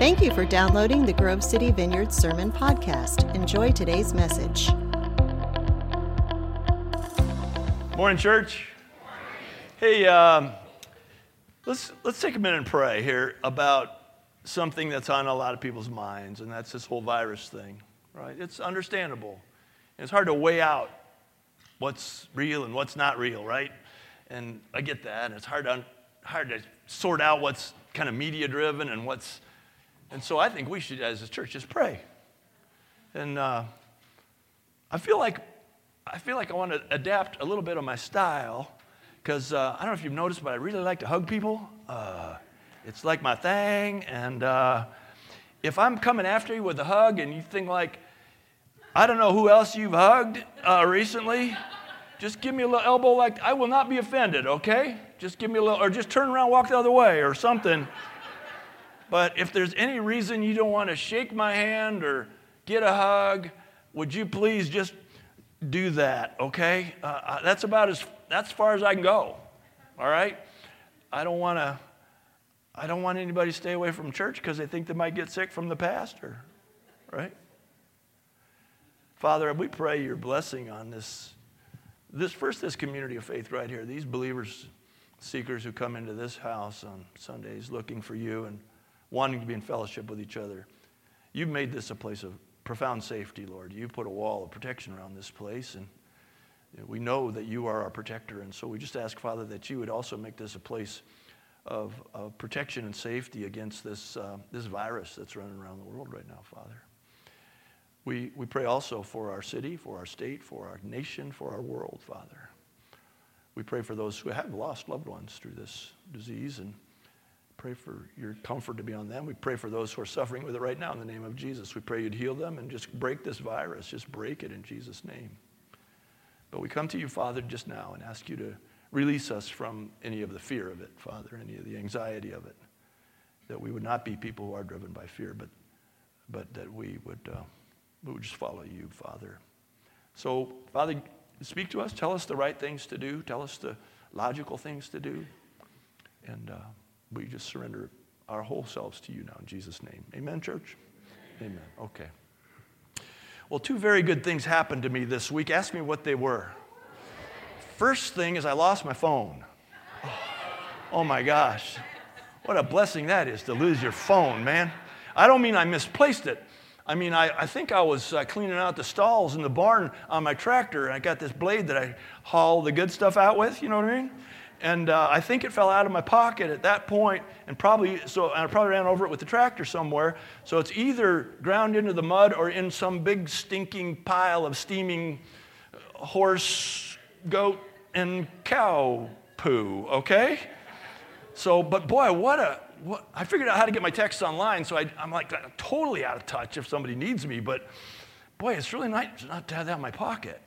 Thank you for downloading the Grove City Vineyard Sermon Podcast. Enjoy today's message. Morning, church. Hey, um, let's let's take a minute and pray here about something that's on a lot of people's minds, and that's this whole virus thing. Right? It's understandable. It's hard to weigh out what's real and what's not real, right? And I get that. It's hard to hard to sort out what's kind of media driven and what's. And so I think we should, as a church, just pray. And uh, I feel like I feel like I want to adapt a little bit of my style because uh, I don't know if you've noticed, but I really like to hug people. Uh, it's like my thing. And uh, if I'm coming after you with a hug and you think like, I don't know who else you've hugged uh, recently, just give me a little elbow like, I will not be offended, okay? Just give me a little, or just turn around, walk the other way or something. But if there's any reason you don't want to shake my hand or get a hug, would you please just do that, okay? Uh, uh, that's about as that's far as I can go. All right? I don't want to I don't want anybody to stay away from church because they think they might get sick from the pastor, right? Father, we pray your blessing on this this first this community of faith right here. These believers seekers who come into this house on Sundays looking for you and wanting to be in fellowship with each other. You've made this a place of profound safety, Lord. You put a wall of protection around this place, and we know that you are our protector. And so we just ask, Father, that you would also make this a place of, of protection and safety against this, uh, this virus that's running around the world right now, Father. We, we pray also for our city, for our state, for our nation, for our world, Father. We pray for those who have lost loved ones through this disease and pray for your comfort to be on them. We pray for those who are suffering with it right now in the name of Jesus. We pray you'd heal them and just break this virus. Just break it in Jesus' name. But we come to you, Father, just now and ask you to release us from any of the fear of it, Father, any of the anxiety of it. That we would not be people who are driven by fear, but, but that we would, uh, we would just follow you, Father. So, Father, speak to us. Tell us the right things to do. Tell us the logical things to do. And uh, we just surrender our whole selves to you now in Jesus' name. Amen, church? Amen. Okay. Well, two very good things happened to me this week. Ask me what they were. First thing is I lost my phone. Oh, oh my gosh. What a blessing that is to lose your phone, man. I don't mean I misplaced it. I mean, I, I think I was uh, cleaning out the stalls in the barn on my tractor, and I got this blade that I haul the good stuff out with, you know what I mean? And uh, I think it fell out of my pocket at that point, and probably so I probably ran over it with the tractor somewhere. So it's either ground into the mud or in some big stinking pile of steaming horse, goat, and cow poo. Okay. So, but boy, what a what, I figured out how to get my texts online, so I, am like totally out of touch if somebody needs me. But boy, it's really nice not to have that in my pocket.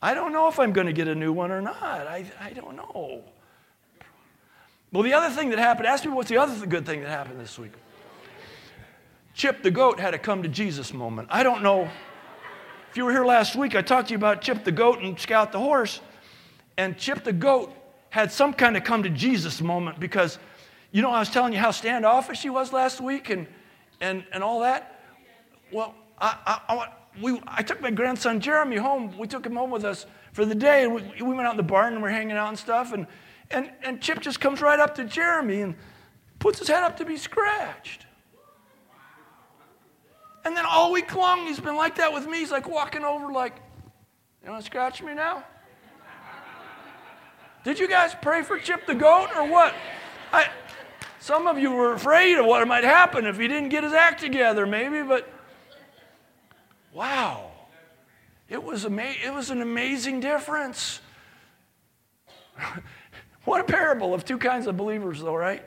I don't know if I'm going to get a new one or not. I, I don't know. Well, the other thing that happened, ask me what's the other good thing that happened this week. Chip the goat had a come to Jesus moment. I don't know. If you were here last week, I talked to you about Chip the goat and Scout the horse. And Chip the goat had some kind of come to Jesus moment because, you know, I was telling you how standoffish he was last week and, and, and all that. Well, I, I, we, I took my grandson Jeremy home. We took him home with us for the day, we, we went out in the barn and we're hanging out and stuff. And, and, and Chip just comes right up to Jeremy and puts his head up to be scratched. And then all week long, he's been like that with me. He's like walking over, like, You want to scratch me now? Did you guys pray for Chip the goat or what? I, some of you were afraid of what might happen if he didn't get his act together, maybe, but Wow. It was, ama- it was an amazing difference. what a parable of two kinds of believers, though, right?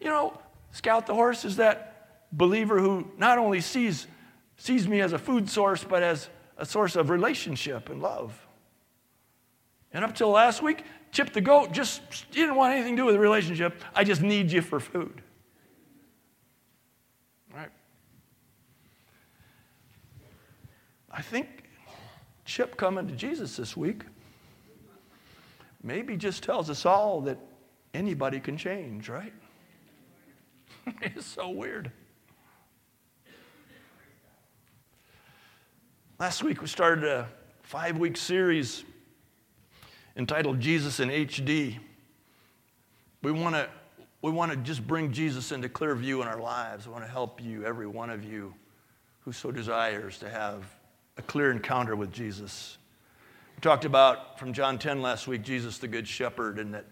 You know, Scout the horse is that believer who not only sees, sees me as a food source, but as a source of relationship and love. And up till last week, Chip the goat just didn't want anything to do with the relationship. I just need you for food. I think Chip coming to Jesus this week maybe just tells us all that anybody can change, right? it's so weird. Last week we started a five week series entitled Jesus in HD. We want to we want to just bring Jesus into clear view in our lives. I want to help you, every one of you who so desires to have a clear encounter with Jesus. We talked about from John 10 last week, Jesus the Good Shepherd, and that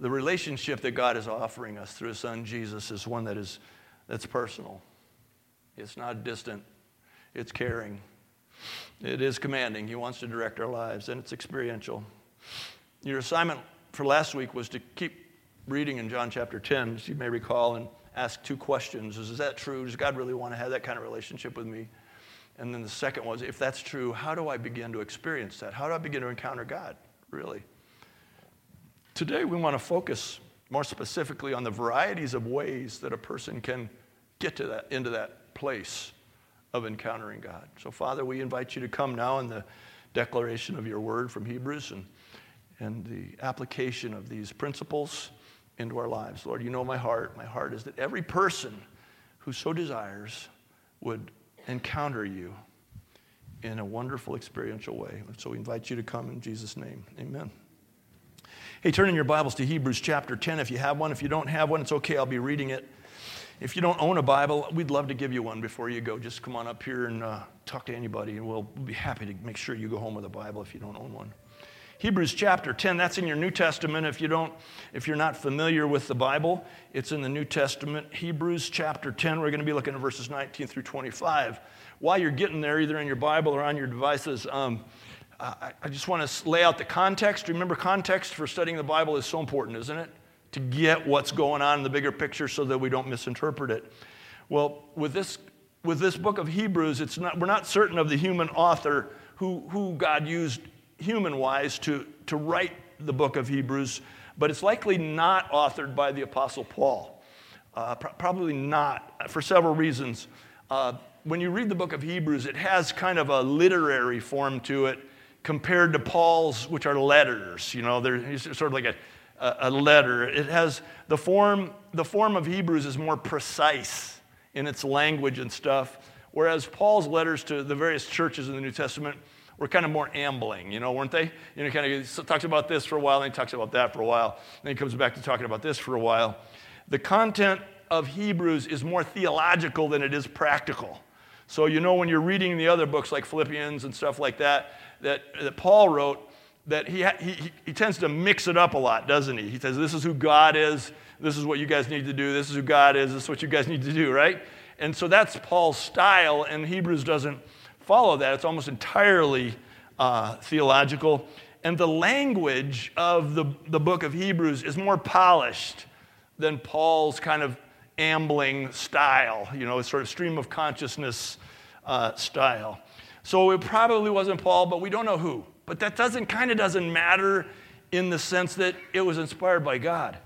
the relationship that God is offering us through His Son Jesus is one that is that's personal. It's not distant. It's caring. It is commanding. He wants to direct our lives, and it's experiential. Your assignment for last week was to keep reading in John chapter 10, as you may recall, and ask two questions. Is, is that true? Does God really want to have that kind of relationship with me? And then the second was, if that's true, how do I begin to experience that? How do I begin to encounter God, really? Today, we want to focus more specifically on the varieties of ways that a person can get to that, into that place of encountering God. So, Father, we invite you to come now in the declaration of your word from Hebrews and, and the application of these principles into our lives. Lord, you know my heart. My heart is that every person who so desires would encounter you in a wonderful experiential way. So we invite you to come in Jesus' name. Amen. Hey, turn in your Bibles to Hebrews chapter 10 if you have one. If you don't have one, it's okay. I'll be reading it. If you don't own a Bible, we'd love to give you one before you go. Just come on up here and uh, talk to anybody, and we'll be happy to make sure you go home with a Bible if you don't own one. Hebrews chapter 10, that's in your New Testament. If you don't, if you're not familiar with the Bible, it's in the New Testament. Hebrews chapter 10, we're going to be looking at verses 19 through 25. While you're getting there, either in your Bible or on your devices, um, I, I just want to lay out the context. Remember, context for studying the Bible is so important, isn't it? To get what's going on in the bigger picture so that we don't misinterpret it. Well, with this, with this book of Hebrews, it's not, we're not certain of the human author who, who God used human wise to, to write the book of Hebrews, but it's likely not authored by the Apostle Paul. Uh, pr- probably not, for several reasons. Uh, when you read the book of Hebrews, it has kind of a literary form to it compared to Paul's, which are letters. You know, they're sort of like a, a letter. It has the form, the form of Hebrews is more precise in its language and stuff, whereas Paul's letters to the various churches in the New Testament were kind of more ambling, you know, weren't they? You know, kind of talks about this for a while, then he talks about that for a while, then he comes back to talking about this for a while. The content of Hebrews is more theological than it is practical. So, you know, when you're reading the other books like Philippians and stuff like that, that, that Paul wrote, that he, he, he tends to mix it up a lot, doesn't he? He says, This is who God is. This is what you guys need to do. This is who God is. This is what you guys need to do, right? And so that's Paul's style, and Hebrews doesn't follow that. It's almost entirely uh, theological. And the language of the, the book of Hebrews is more polished than Paul's kind of ambling style, you know, sort of stream of consciousness uh, style. So it probably wasn't Paul, but we don't know who. But that doesn't kind of doesn't matter in the sense that it was inspired by God.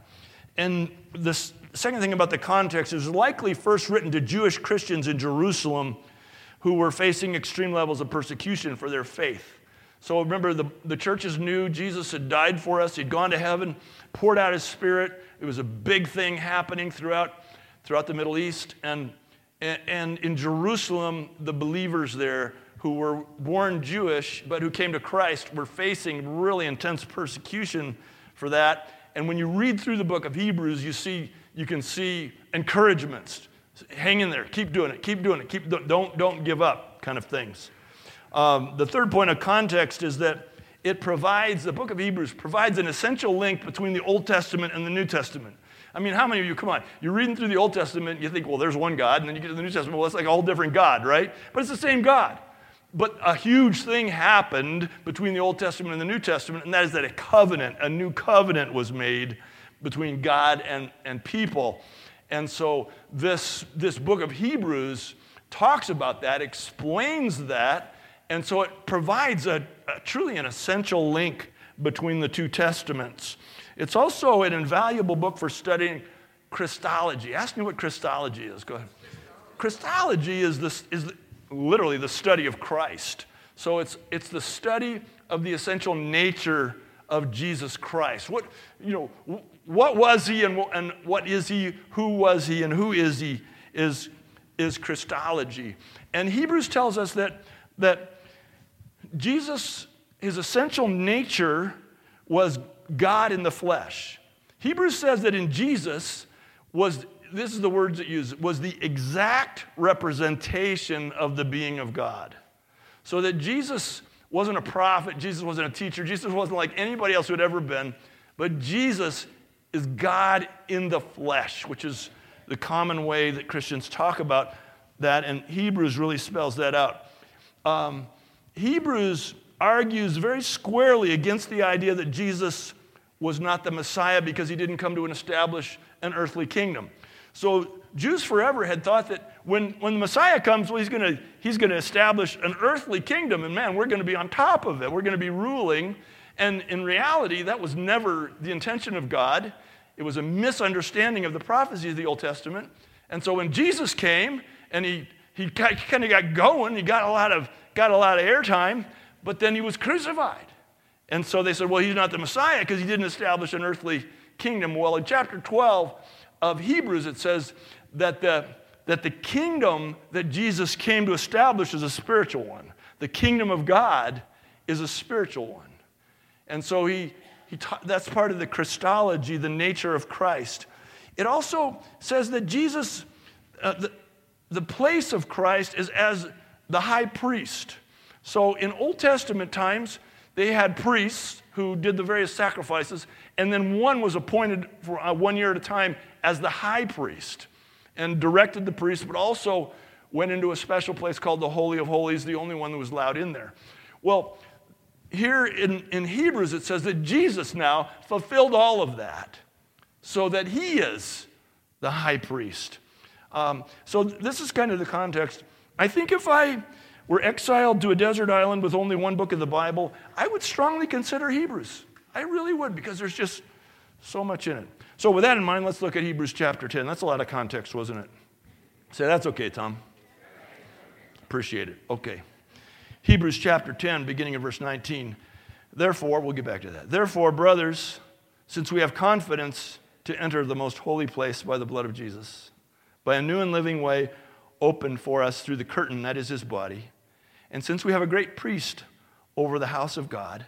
And the second thing about the context is likely first written to Jewish Christians in Jerusalem who were facing extreme levels of persecution for their faith. So remember, the, the churches knew Jesus had died for us, he'd gone to heaven, poured out his spirit. It was a big thing happening throughout, throughout the Middle East. And, and in Jerusalem, the believers there who were born Jewish but who came to Christ were facing really intense persecution for that. And when you read through the book of Hebrews, you see you can see encouragements hang in there, keep doing it, keep doing it, keep don't don't give up, kind of things. Um, the third point of context is that it provides the book of Hebrews provides an essential link between the Old Testament and the New Testament. I mean, how many of you, come on, you're reading through the Old Testament, you think, well, there's one God, and then you get to the New Testament, well, it's like a whole different God, right? But it's the same God. But a huge thing happened between the Old Testament and the New Testament, and that is that a covenant, a new covenant was made between God and, and people. And so this, this book of Hebrews talks about that, explains that, and so it provides a, a, truly an essential link between the two testaments. It's also an invaluable book for studying Christology. Ask me what Christology is. Go ahead. Christology is, this, is literally the study of Christ. So it's, it's the study of the essential nature of Jesus Christ. What, you know, what was he and, and what is he? Who was he and who is he? Is, is Christology. And Hebrews tells us that, that Jesus, his essential nature was God in the flesh. Hebrews says that in Jesus was, this is the words it uses, was the exact representation of the being of God. So that Jesus wasn't a prophet, Jesus wasn't a teacher, Jesus wasn't like anybody else who had ever been, but Jesus is God in the flesh, which is the common way that Christians talk about that, and Hebrews really spells that out. Um, Hebrews argues very squarely against the idea that Jesus was not the Messiah because he didn't come to establish an earthly kingdom. So Jews forever had thought that when, when the Messiah comes, well, he's going he's to establish an earthly kingdom, and man, we're going to be on top of it. We're going to be ruling. And in reality, that was never the intention of God. It was a misunderstanding of the prophecies of the Old Testament. And so when Jesus came and he, he kind of got going, he got a lot of, got a lot of airtime, but then he was crucified. And so they said, well, he's not the Messiah because he didn't establish an earthly kingdom. Well, in chapter 12 of Hebrews, it says that the, that the kingdom that Jesus came to establish is a spiritual one. The kingdom of God is a spiritual one. And so he ta- that's part of the Christology, the nature of Christ. It also says that Jesus, uh, the, the place of Christ is as the high priest. So in Old Testament times, they had priests who did the various sacrifices, and then one was appointed for uh, one year at a time as the high priest and directed the priests, but also went into a special place called the Holy of Holies, the only one that was allowed in there. Well, here in, in Hebrews, it says that Jesus now fulfilled all of that so that he is the high priest. Um, so, this is kind of the context. I think if I were exiled to a desert island with only one book of the Bible, I would strongly consider Hebrews. I really would because there's just so much in it. So, with that in mind, let's look at Hebrews chapter 10. That's a lot of context, wasn't it? Say, that's okay, Tom. Appreciate it. Okay. Hebrews chapter 10, beginning of verse 19. Therefore, we'll get back to that. Therefore, brothers, since we have confidence to enter the most holy place by the blood of Jesus, by a new and living way opened for us through the curtain that is his body, and since we have a great priest over the house of God,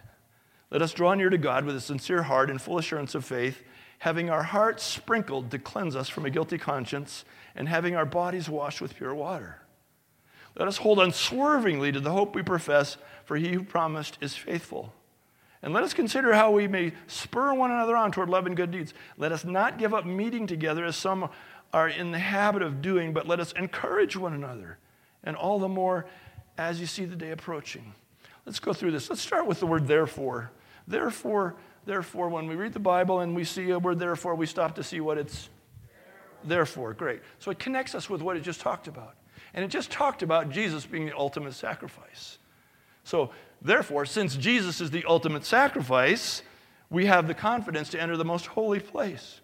let us draw near to God with a sincere heart and full assurance of faith, having our hearts sprinkled to cleanse us from a guilty conscience, and having our bodies washed with pure water. Let us hold unswervingly to the hope we profess, for he who promised is faithful. And let us consider how we may spur one another on toward love and good deeds. Let us not give up meeting together as some are in the habit of doing, but let us encourage one another, and all the more as you see the day approaching. Let's go through this. Let's start with the word therefore. Therefore, therefore, when we read the Bible and we see a word therefore, we stop to see what it's therefore. Great. So it connects us with what it just talked about. And it just talked about Jesus being the ultimate sacrifice. So, therefore, since Jesus is the ultimate sacrifice, we have the confidence to enter the most holy place.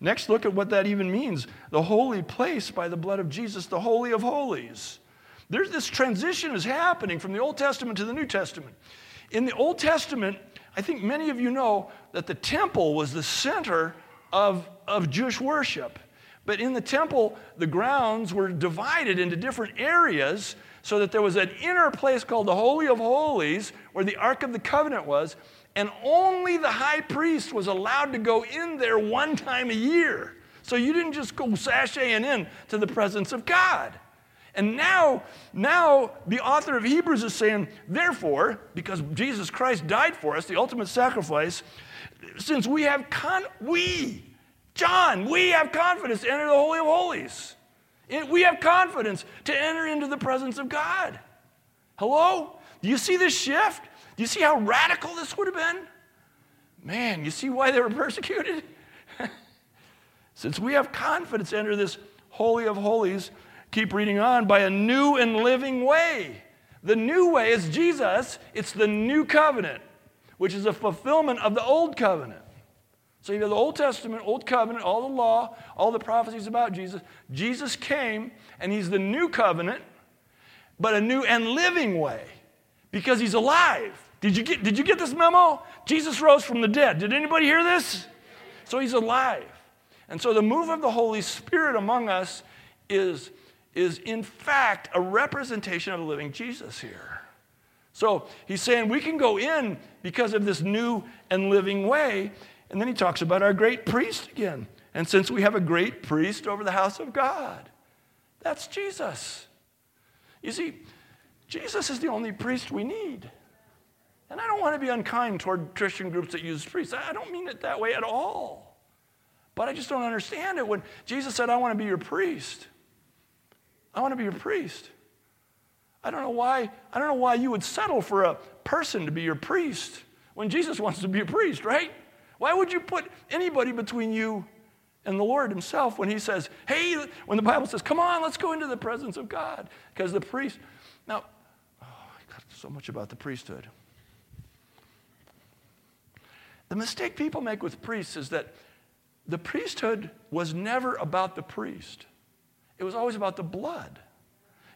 Next, look at what that even means the holy place by the blood of Jesus, the Holy of Holies. There's this transition is happening from the Old Testament to the New Testament. In the Old Testament, I think many of you know that the temple was the center of, of Jewish worship. But in the temple, the grounds were divided into different areas so that there was an inner place called the Holy of Holies where the Ark of the Covenant was, and only the high priest was allowed to go in there one time a year. So you didn't just go sashaying in to the presence of God. And now, now the author of Hebrews is saying, therefore, because Jesus Christ died for us, the ultimate sacrifice, since we have con we, John, we have confidence to enter the Holy of Holies. We have confidence to enter into the presence of God. Hello? Do you see this shift? Do you see how radical this would have been? Man, you see why they were persecuted? Since we have confidence to enter this Holy of Holies, keep reading on, by a new and living way. The new way is Jesus, it's the new covenant, which is a fulfillment of the old covenant. So you have the Old Testament, Old Covenant, all the law, all the prophecies about Jesus. Jesus came, and he's the new covenant, but a new and living way because he's alive. Did you get, did you get this memo? Jesus rose from the dead. Did anybody hear this? So he's alive. And so the move of the Holy Spirit among us is, is in fact a representation of the living Jesus here. So he's saying we can go in because of this new and living way. And then he talks about our great priest again. And since we have a great priest over the house of God, that's Jesus. You see, Jesus is the only priest we need. And I don't want to be unkind toward Christian groups that use priests. I don't mean it that way at all. But I just don't understand it when Jesus said, I want to be your priest. I want to be your priest. I don't know why, I don't know why you would settle for a person to be your priest when Jesus wants to be a priest, right? Why would you put anybody between you and the Lord Himself when He says, hey, when the Bible says, come on, let's go into the presence of God? Because the priest, now, oh, I got so much about the priesthood. The mistake people make with priests is that the priesthood was never about the priest, it was always about the blood.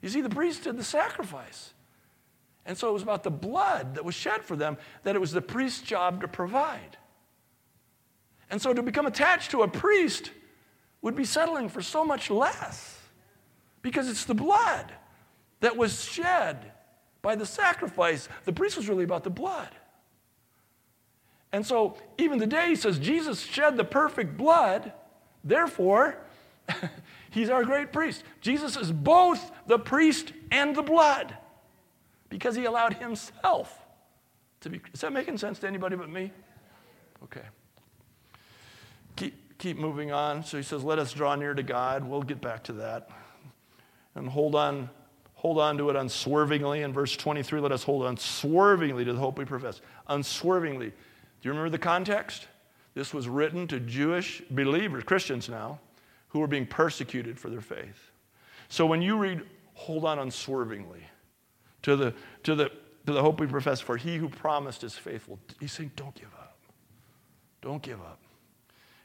You see, the priest did the sacrifice. And so it was about the blood that was shed for them that it was the priest's job to provide. And so to become attached to a priest would be settling for so much less because it's the blood that was shed by the sacrifice. The priest was really about the blood. And so, even today, he says Jesus shed the perfect blood, therefore, he's our great priest. Jesus is both the priest and the blood because he allowed himself to be. Is that making sense to anybody but me? Okay. Keep, moving on. So he says, Let us draw near to God. We'll get back to that. And hold on hold on to it unswervingly. In verse 23, let us hold unswervingly to the hope we profess. Unswervingly. Do you remember the context? This was written to Jewish believers, Christians now, who were being persecuted for their faith. So when you read, hold on unswervingly to the, to the, to the hope we profess, for he who promised is faithful, he's saying, don't give up. Don't give up.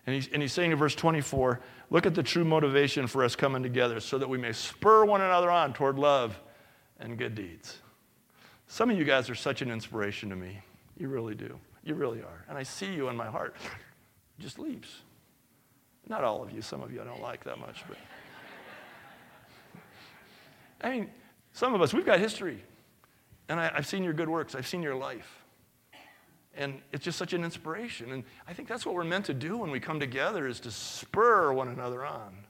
And he's, and he's saying in verse 24, look at the true motivation for us coming together so that we may spur one another on toward love and good deeds. Some of you guys are such an inspiration to me. You really do. You really are. And I see you in my heart. It just leaps. Not all of you, some of you I don't like that much, but. I mean, some of us, we've got history. And I, have seen your good works, I've seen your life. And it's just such an inspiration. And I think that's what we're meant to do when we come together is to spur one another on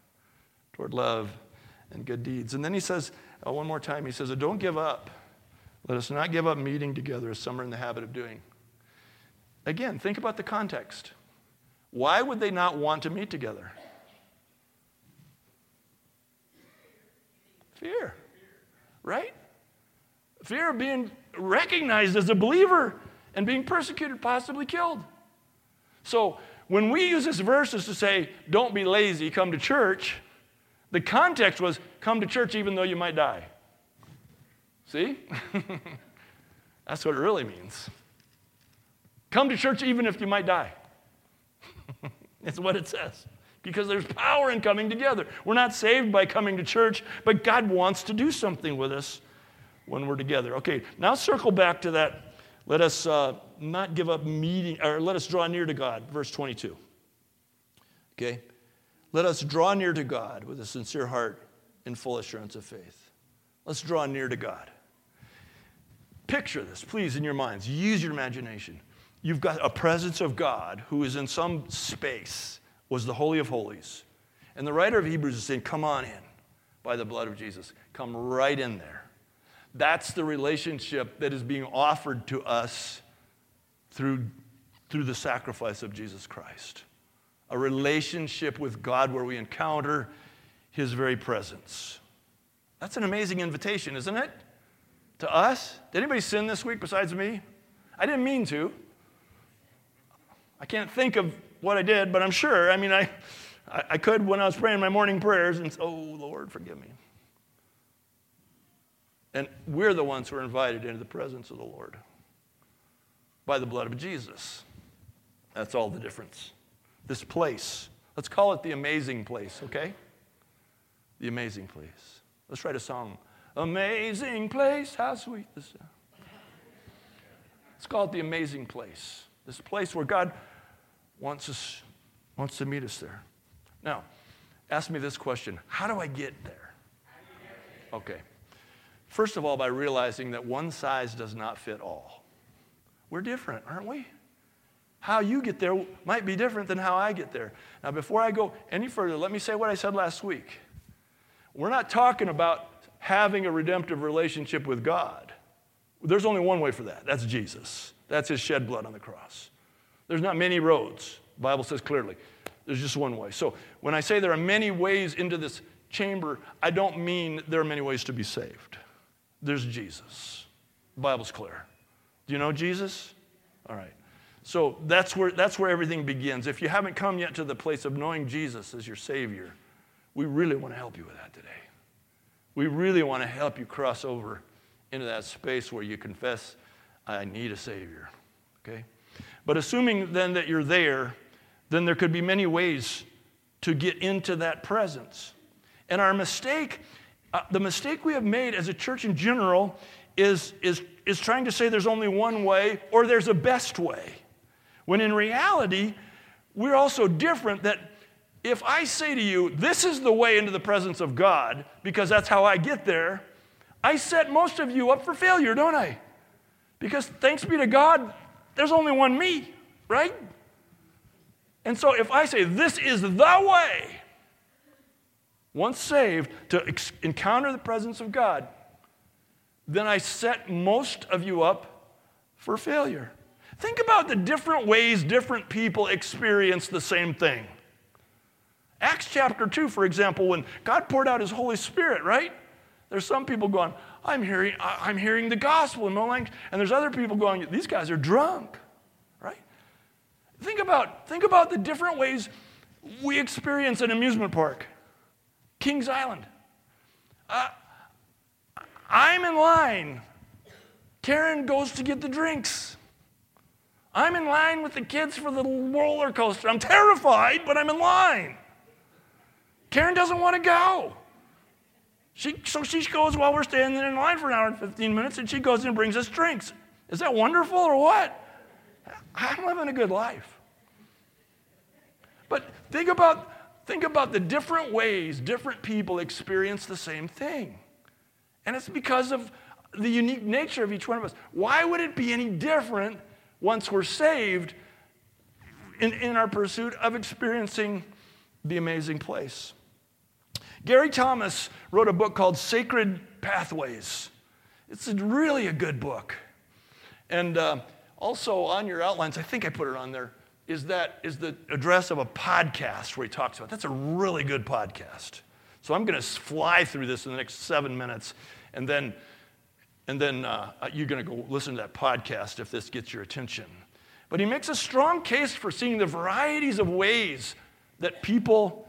toward love and good deeds. And then he says, uh, one more time, he says, Don't give up. Let us not give up meeting together as some are in the habit of doing. Again, think about the context. Why would they not want to meet together? Fear, right? Fear of being recognized as a believer and being persecuted, possibly killed. So when we use this verses to say, don't be lazy, come to church, the context was, come to church even though you might die. See? That's what it really means. Come to church even if you might die. It's what it says. Because there's power in coming together. We're not saved by coming to church, but God wants to do something with us when we're together. Okay, now circle back to that. Let us uh, not give up meeting, or let us draw near to God, verse 22. Okay? Let us draw near to God with a sincere heart in full assurance of faith. Let's draw near to God. Picture this, please, in your minds. Use your imagination you've got a presence of God who is in some space, was the Holy of Holies. And the writer of Hebrews is saying, Come on in by the blood of Jesus. Come right in there. That's the relationship that is being offered to us through, through the sacrifice of Jesus Christ. A relationship with God where we encounter His very presence. That's an amazing invitation, isn't it? To us? Did anybody sin this week besides me? I didn't mean to. I can't think of what I did, but I'm sure. I mean, I, I could when I was praying my morning prayers and, say, oh, Lord, forgive me. And we're the ones who are invited into the presence of the Lord by the blood of Jesus. That's all the difference. This place, let's call it the amazing place, okay? The amazing place. Let's write a song. Amazing place, how sweet the sound. Let's call it the amazing place. This place where God wants us wants to meet us there. Now, ask me this question How do I get there? Okay. First of all, by realizing that one size does not fit all. We're different, aren't we? How you get there might be different than how I get there. Now, before I go any further, let me say what I said last week. We're not talking about having a redemptive relationship with God. There's only one way for that that's Jesus. That's his shed blood on the cross. There's not many roads. The Bible says clearly. There's just one way. So when I say there are many ways into this chamber, I don't mean there are many ways to be saved. There's Jesus. The Bible's clear. Do you know Jesus? All right. So that's where, that's where everything begins. If you haven't come yet to the place of knowing Jesus as your Savior, we really want to help you with that today. We really want to help you cross over into that space where you confess, I need a Savior. Okay? But assuming then that you're there, then there could be many ways to get into that presence. And our mistake, uh, the mistake we have made as a church in general, is, is, is trying to say there's only one way or there's a best way. When in reality, we're also different that if I say to you, this is the way into the presence of God, because that's how I get there, I set most of you up for failure, don't I? Because thanks be to God, there's only one me, right? And so if I say, this is the way, once saved, to ex- encounter the presence of God, then I set most of you up for failure. Think about the different ways different people experience the same thing. Acts chapter 2, for example, when God poured out his Holy Spirit, right? There's some people going, I'm hearing, I'm hearing the gospel in my language. And there's other people going, these guys are drunk, right? Think about, think about the different ways we experience an amusement park. Kings Island. Uh, I'm in line. Karen goes to get the drinks. I'm in line with the kids for the roller coaster. I'm terrified, but I'm in line. Karen doesn't want to go. She, so she goes while we're standing in line for an hour and 15 minutes, and she goes and brings us drinks. Is that wonderful or what? I'm living a good life. But think about, think about the different ways different people experience the same thing. And it's because of the unique nature of each one of us. Why would it be any different once we're saved in, in our pursuit of experiencing the amazing place? Gary Thomas wrote a book called Sacred Pathways. It's a, really a good book. And uh, also on your outlines, I think I put it on there, is that is the address of a podcast where he talks about. That's a really good podcast. So I'm going to fly through this in the next seven minutes, and then, and then uh, you're going to go listen to that podcast if this gets your attention. But he makes a strong case for seeing the varieties of ways that people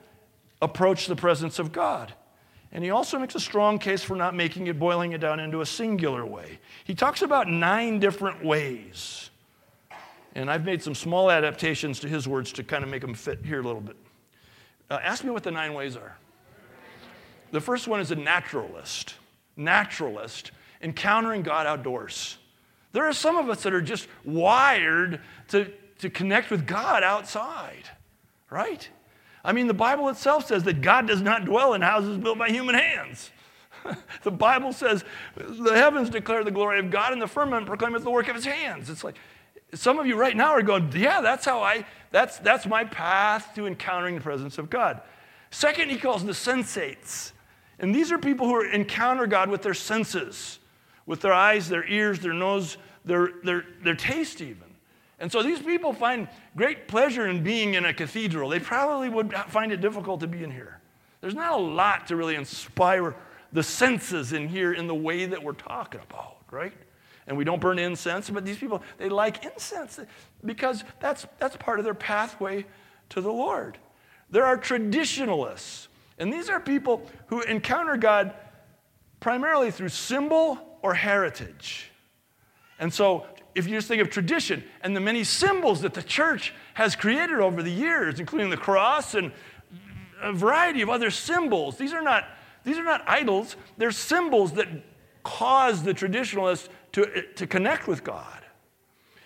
approach the presence of God. And he also makes a strong case for not making it, boiling it down into a singular way. He talks about nine different ways. And I've made some small adaptations to his words to kind of make them fit here a little bit. Uh, ask me what the nine ways are. The first one is a naturalist. Naturalist, encountering God outdoors. There are some of us that are just wired to, to connect with God outside, right? I mean, the Bible itself says that God does not dwell in houses built by human hands. the Bible says the heavens declare the glory of God and the firmament proclaimeth the work of his hands. It's like some of you right now are going, yeah, that's how I, that's, that's my path to encountering the presence of God. Second, he calls the sensates. And these are people who encounter God with their senses, with their eyes, their ears, their nose, their, their, their taste, even. And so these people find great pleasure in being in a cathedral. They probably would find it difficult to be in here. There's not a lot to really inspire the senses in here in the way that we're talking about, right? And we don't burn incense, but these people, they like incense because that's, that's part of their pathway to the Lord. There are traditionalists, and these are people who encounter God primarily through symbol or heritage. And so, if you just think of tradition and the many symbols that the church has created over the years, including the cross and a variety of other symbols, these are not, these are not idols, they're symbols that cause the traditionalists to, to connect with God.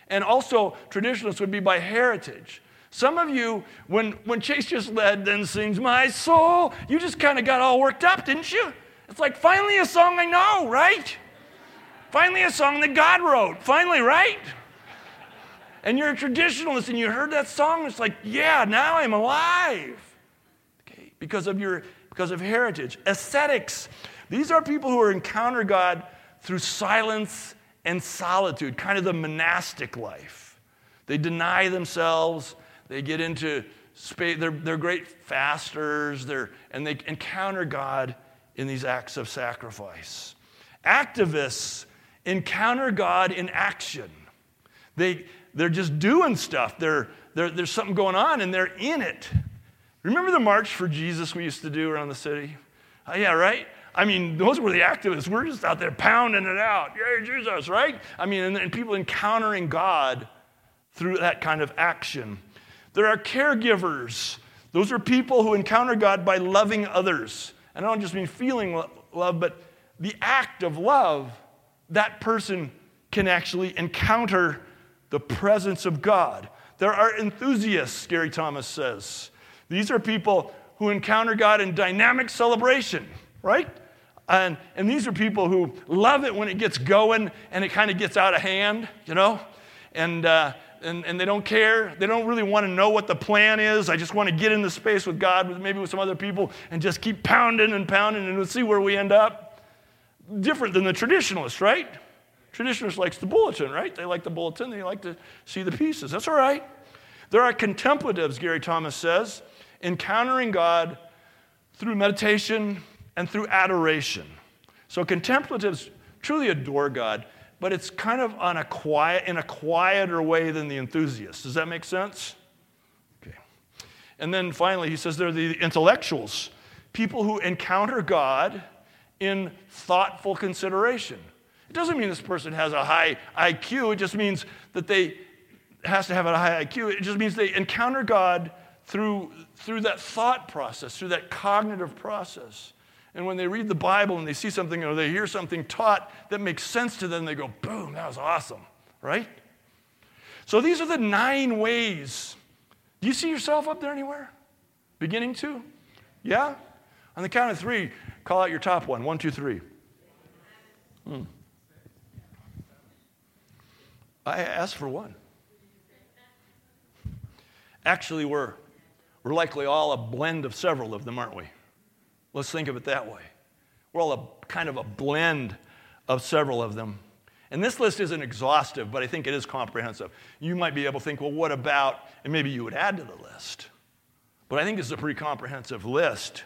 And also, traditionalists would be by heritage. Some of you, when, when Chase just led, then sings my soul, you just kind of got all worked up, didn't you? It's like, finally a song I know, right? Finally a song that God wrote. Finally, right? And you're a traditionalist and you heard that song, it's like, yeah, now I'm alive. Okay, because of your because of heritage. Ascetics, these are people who encounter God through silence and solitude, kind of the monastic life. They deny themselves, they get into space, they're, they're great fasters, they're, and they encounter God in these acts of sacrifice. Activists encounter God in action. They, they're just doing stuff. They're, they're, there's something going on and they're in it. Remember the March for Jesus we used to do around the city? Uh, yeah, right? I mean, those were the activists. We're just out there pounding it out. Yay, Jesus, right? I mean, and, and people encountering God through that kind of action. There are caregivers. Those are people who encounter God by loving others. And I don't just mean feeling love, but the act of love, that person can actually encounter the presence of God. There are enthusiasts, Gary Thomas says. These are people who encounter God in dynamic celebration, right? And, and these are people who love it when it gets going and it kind of gets out of hand, you know? And, uh, and, and they don't care. They don't really want to know what the plan is. I just want to get in the space with God, maybe with some other people, and just keep pounding and pounding and we'll see where we end up. Different than the traditionalists, right? Traditionalist likes the bulletin, right? They like the bulletin, they like to see the pieces. That's all right. There are contemplatives, Gary Thomas says, encountering God through meditation and through adoration. So contemplatives truly adore God, but it's kind of on a quiet, in a quieter way than the enthusiasts. Does that make sense? Okay. And then finally, he says they're the intellectuals, people who encounter God in thoughtful consideration. It doesn't mean this person has a high IQ. It just means that they has to have a high IQ. It just means they encounter God through, through that thought process, through that cognitive process. And when they read the Bible and they see something or they hear something taught that makes sense to them, they go, boom, that was awesome, right? So these are the nine ways. Do you see yourself up there anywhere? Beginning to? Yeah? On the count of three, call out your top one. One, two, three. Hmm. I asked for one. Actually, we're, we're likely all a blend of several of them, aren't we? Let's think of it that way. We're all a kind of a blend of several of them. And this list isn't exhaustive, but I think it is comprehensive. You might be able to think, well, what about, and maybe you would add to the list. But I think it's a pretty comprehensive list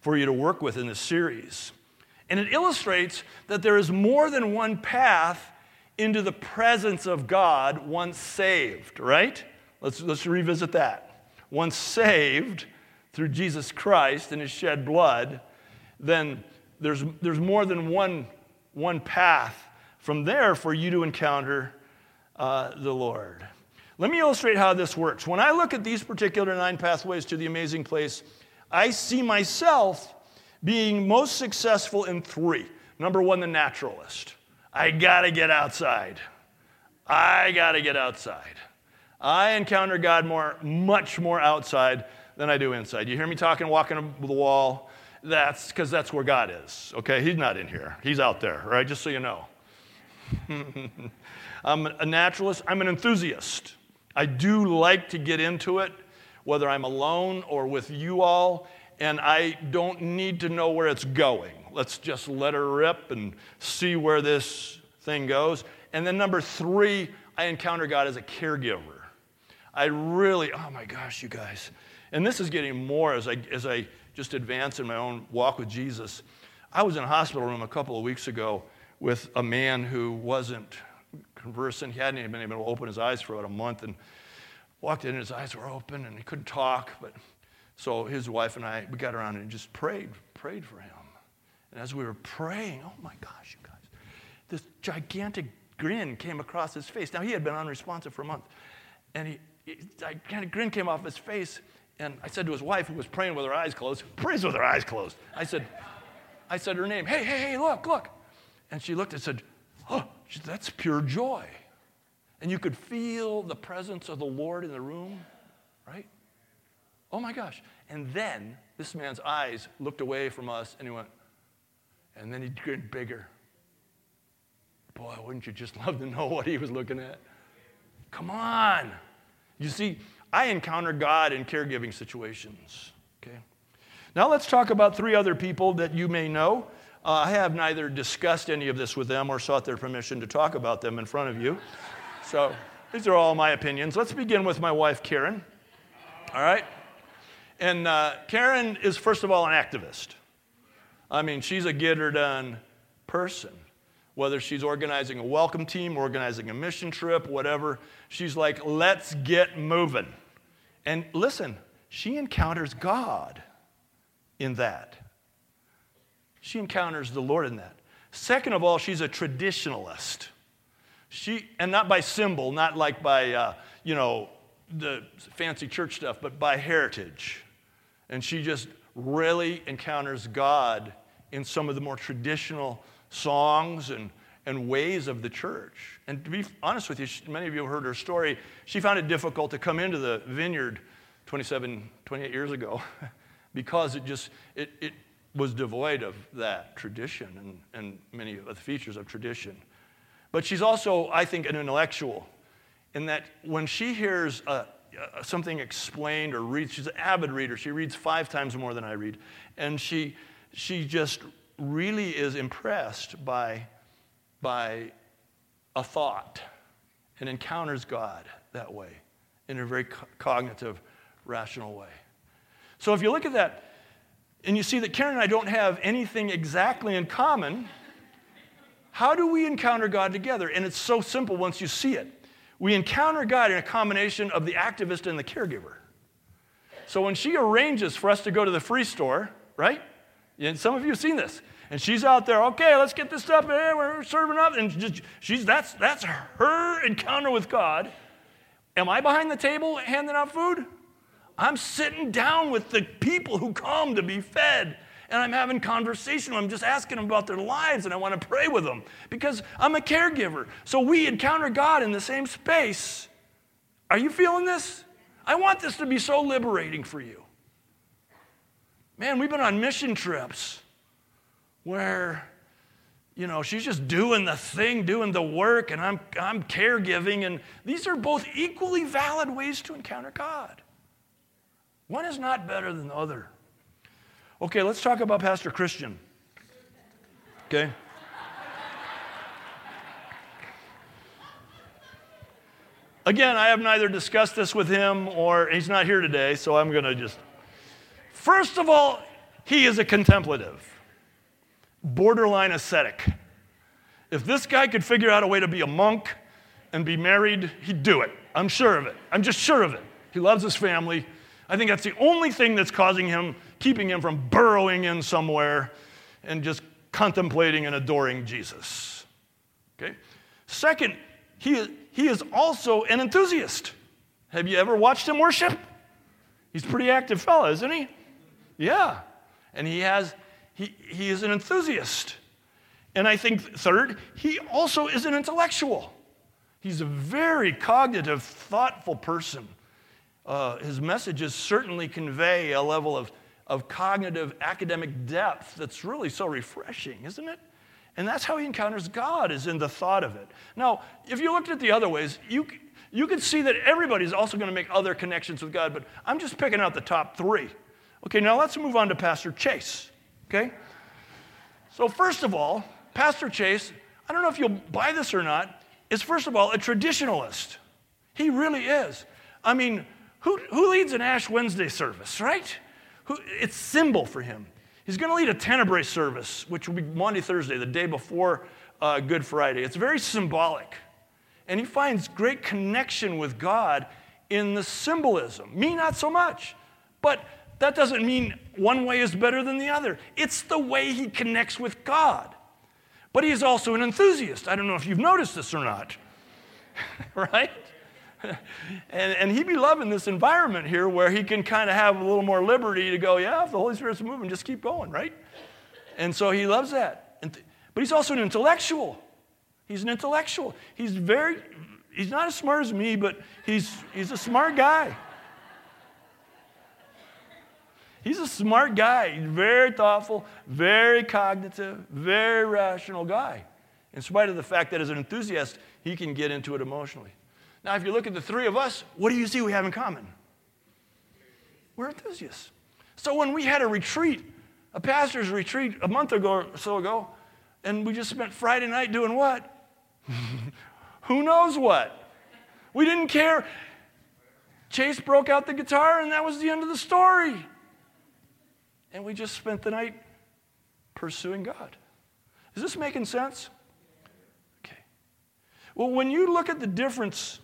for you to work with in this series. And it illustrates that there is more than one path into the presence of God once saved, right? Let's, let's revisit that. Once saved through Jesus Christ and his shed blood, then there's, there's more than one, one path from there for you to encounter uh, the Lord. Let me illustrate how this works. When I look at these particular nine pathways to the amazing place, I see myself being most successful in three. Number one, the naturalist. I gotta get outside. I gotta get outside. I encounter God more, much more outside than I do inside. You hear me talking, walking the wall? That's because that's where God is. Okay, He's not in here. He's out there, right? Just so you know. I'm a naturalist. I'm an enthusiast. I do like to get into it, whether I'm alone or with you all, and I don't need to know where it's going. Let's just let her rip and see where this thing goes. And then, number three, I encounter God as a caregiver. I really, oh my gosh, you guys. And this is getting more as I, as I just advance in my own walk with Jesus. I was in a hospital room a couple of weeks ago with a man who wasn't conversant. He hadn't even been able to open his eyes for about a month and walked in and his eyes were open and he couldn't talk. But so his wife and I, we got around and just prayed, prayed for him. And as we were praying, oh my gosh, you guys, this gigantic grin came across his face. Now, he had been unresponsive for a month. And he, he of grin came off his face. And I said to his wife, who was praying with her eyes closed, prays with her eyes closed. I said, I said her name, hey, hey, hey, look, look. And she looked and said, oh, that's pure joy. and you could feel the presence of the Lord in the room, right? Oh my gosh. And then this man's eyes looked away from us and he went, and then he grinned bigger. Boy, wouldn't you just love to know what he was looking at? Come on. You see, I encounter God in caregiving situations. Okay. Now let's talk about three other people that you may know. Uh, I have neither discussed any of this with them or sought their permission to talk about them in front of you. So these are all my opinions. Let's begin with my wife, Karen. All right? And uh, Karen is, first of all, an activist. I mean, she's a get her done person. Whether she's organizing a welcome team, organizing a mission trip, whatever, she's like, let's get moving. And listen, she encounters God in that. She encounters the Lord in that. Second of all, she's a traditionalist. She, and not by symbol, not like by, uh, you know, the fancy church stuff, but by heritage. And she just really encounters God in some of the more traditional songs and, and ways of the church. And to be honest with you, many of you have heard her story. She found it difficult to come into the vineyard 27, 28 years ago because it just, it, it was devoid of that tradition and, and many of the features of tradition. But she's also, I think, an intellectual in that when she hears a, something explained or reads. She's an avid reader. She reads five times more than I read. And she, she just really is impressed by, by a thought and encounters God that way in a very co- cognitive, rational way. So if you look at that and you see that Karen and I don't have anything exactly in common, how do we encounter God together? And it's so simple once you see it we encounter God in a combination of the activist and the caregiver. So when she arranges for us to go to the free store, right? And some of you have seen this. And she's out there, okay, let's get this stuff in, eh, we're serving up. And just, she's, that's, that's her encounter with God. Am I behind the table handing out food? I'm sitting down with the people who come to be fed and I'm having conversation. I'm just asking them about their lives and I want to pray with them because I'm a caregiver. So we encounter God in the same space. Are you feeling this? I want this to be so liberating for you. Man, we've been on mission trips where, you know, she's just doing the thing, doing the work, and I'm, I'm caregiving. And these are both equally valid ways to encounter God. One is not better than the other. Okay, let's talk about Pastor Christian. Okay? Again, I have neither discussed this with him or he's not here today, so I'm going to just. First of all, he is a contemplative, borderline ascetic. If this guy could figure out a way to be a monk and be married, he'd do it. I'm sure of it. I'm just sure of it. He loves his family. I think that's the only thing that's causing him keeping him from burrowing in somewhere and just contemplating and adoring Jesus. Okay? Second, he, he is also an enthusiast. Have you ever watched him worship? He's a pretty active fellow, isn't he? Yeah. And he has he, he is an enthusiast. And I think third, he also is an intellectual. He's a very cognitive, thoughtful person. Uh, his messages certainly convey a level of of cognitive academic depth that's really so refreshing, isn't it? And that's how he encounters God, is in the thought of it. Now, if you looked at the other ways, you, you could see that everybody's also going to make other connections with God, but I'm just picking out the top three. Okay, now let's move on to Pastor Chase. Okay? So, first of all, Pastor Chase, I don't know if you'll buy this or not, is first of all a traditionalist. He really is. I mean, who, who leads an Ash Wednesday service, right? it's symbol for him. He's going to lead a Tenebrae service, which will be Maundy, Thursday, the day before uh, Good Friday. It's very symbolic. And he finds great connection with God in the symbolism. Me, not so much. But that doesn't mean one way is better than the other. It's the way he connects with God. But he's also an enthusiast. I don't know if you've noticed this or not. right? and, and he'd be loving this environment here where he can kind of have a little more liberty to go, yeah, if the Holy Spirit's moving, just keep going, right? And so he loves that. Th- but he's also an intellectual. He's an intellectual. He's very, he's not as smart as me, but he's, he's a smart guy. He's a smart guy. Very thoughtful, very cognitive, very rational guy, in spite of the fact that as an enthusiast, he can get into it emotionally. Now, if you look at the three of us, what do you see we have in common? We're enthusiasts. So when we had a retreat, a pastor's retreat a month ago or so ago, and we just spent Friday night doing what? Who knows what? We didn't care. Chase broke out the guitar, and that was the end of the story. And we just spent the night pursuing God. Is this making sense? Okay. Well, when you look at the difference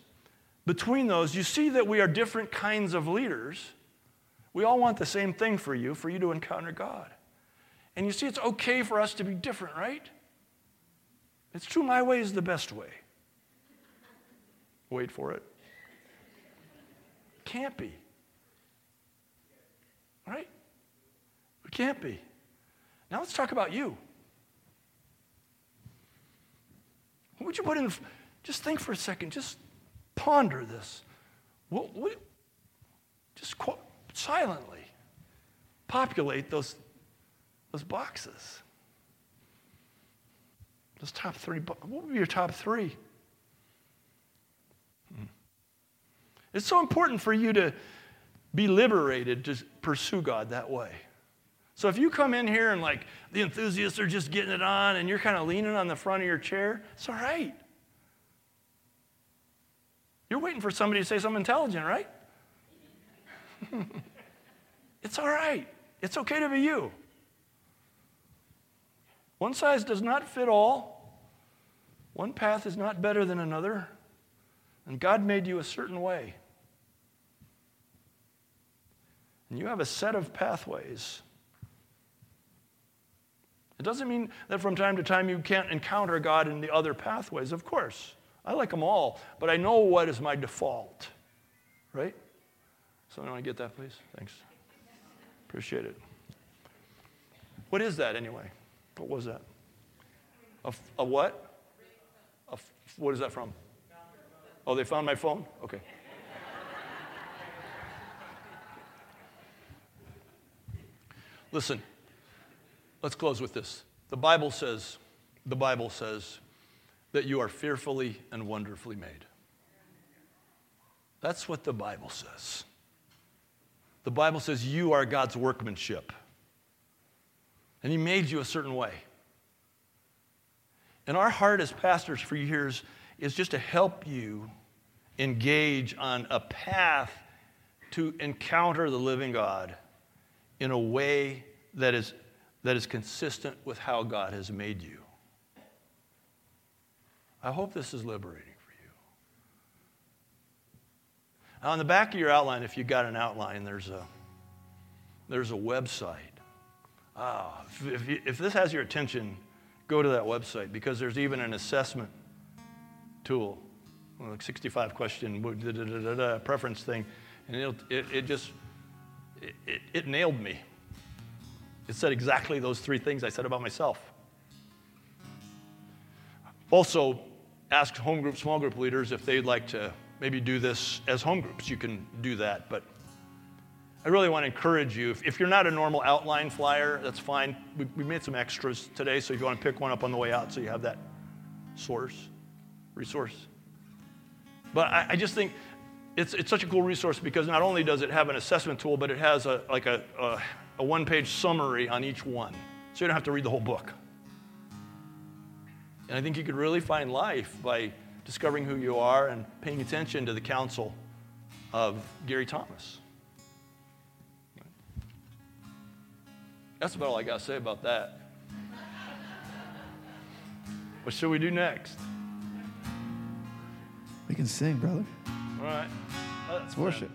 between those, you see that we are different kinds of leaders. We all want the same thing for you, for you to encounter God. And you see, it's okay for us to be different, right? It's true, my way is the best way. Wait for it. Can't be. Right? Can't be. Now let's talk about you. What would you put in? Just think for a second. Just ponder this. What, what, just qu- silently populate those, those boxes. Those top three. What would be your top three? Hmm. It's so important for you to be liberated to pursue God that way. So if you come in here and like the enthusiasts are just getting it on and you're kind of leaning on the front of your chair, it's all right. You're waiting for somebody to say something intelligent, right? it's all right. It's okay to be you. One size does not fit all. One path is not better than another. And God made you a certain way. And you have a set of pathways. It doesn't mean that from time to time you can't encounter God in the other pathways, of course. I like them all, but I know what is my default, right? Someone want to get that, please? Thanks. Appreciate it. What is that anyway? What was that? A, a what? A, what is that from? Oh, they found my phone? Okay. Listen, let's close with this. The Bible says, the Bible says that you are fearfully and wonderfully made. That's what the Bible says. The Bible says you are God's workmanship. And He made you a certain way. And our heart as pastors for years is just to help you engage on a path to encounter the living God in a way that is, that is consistent with how God has made you. I hope this is liberating for you. On the back of your outline, if you've got an outline, there's a, there's a website. Ah, if, you, if this has your attention, go to that website because there's even an assessment tool, like 65 question preference thing, and it, it just it, it nailed me. It said exactly those three things I said about myself. Also, ask home group, small group leaders if they'd like to maybe do this as home groups. You can do that. But I really want to encourage you. If, if you're not a normal outline flyer, that's fine. We, we made some extras today, so if you want to pick one up on the way out so you have that source, resource. But I, I just think it's, it's such a cool resource because not only does it have an assessment tool, but it has a, like a, a, a one page summary on each one. So you don't have to read the whole book. And I think you could really find life by discovering who you are and paying attention to the counsel of Gary Thomas. That's about all I got to say about that. What should we do next? We can sing, brother. All right. Let's worship.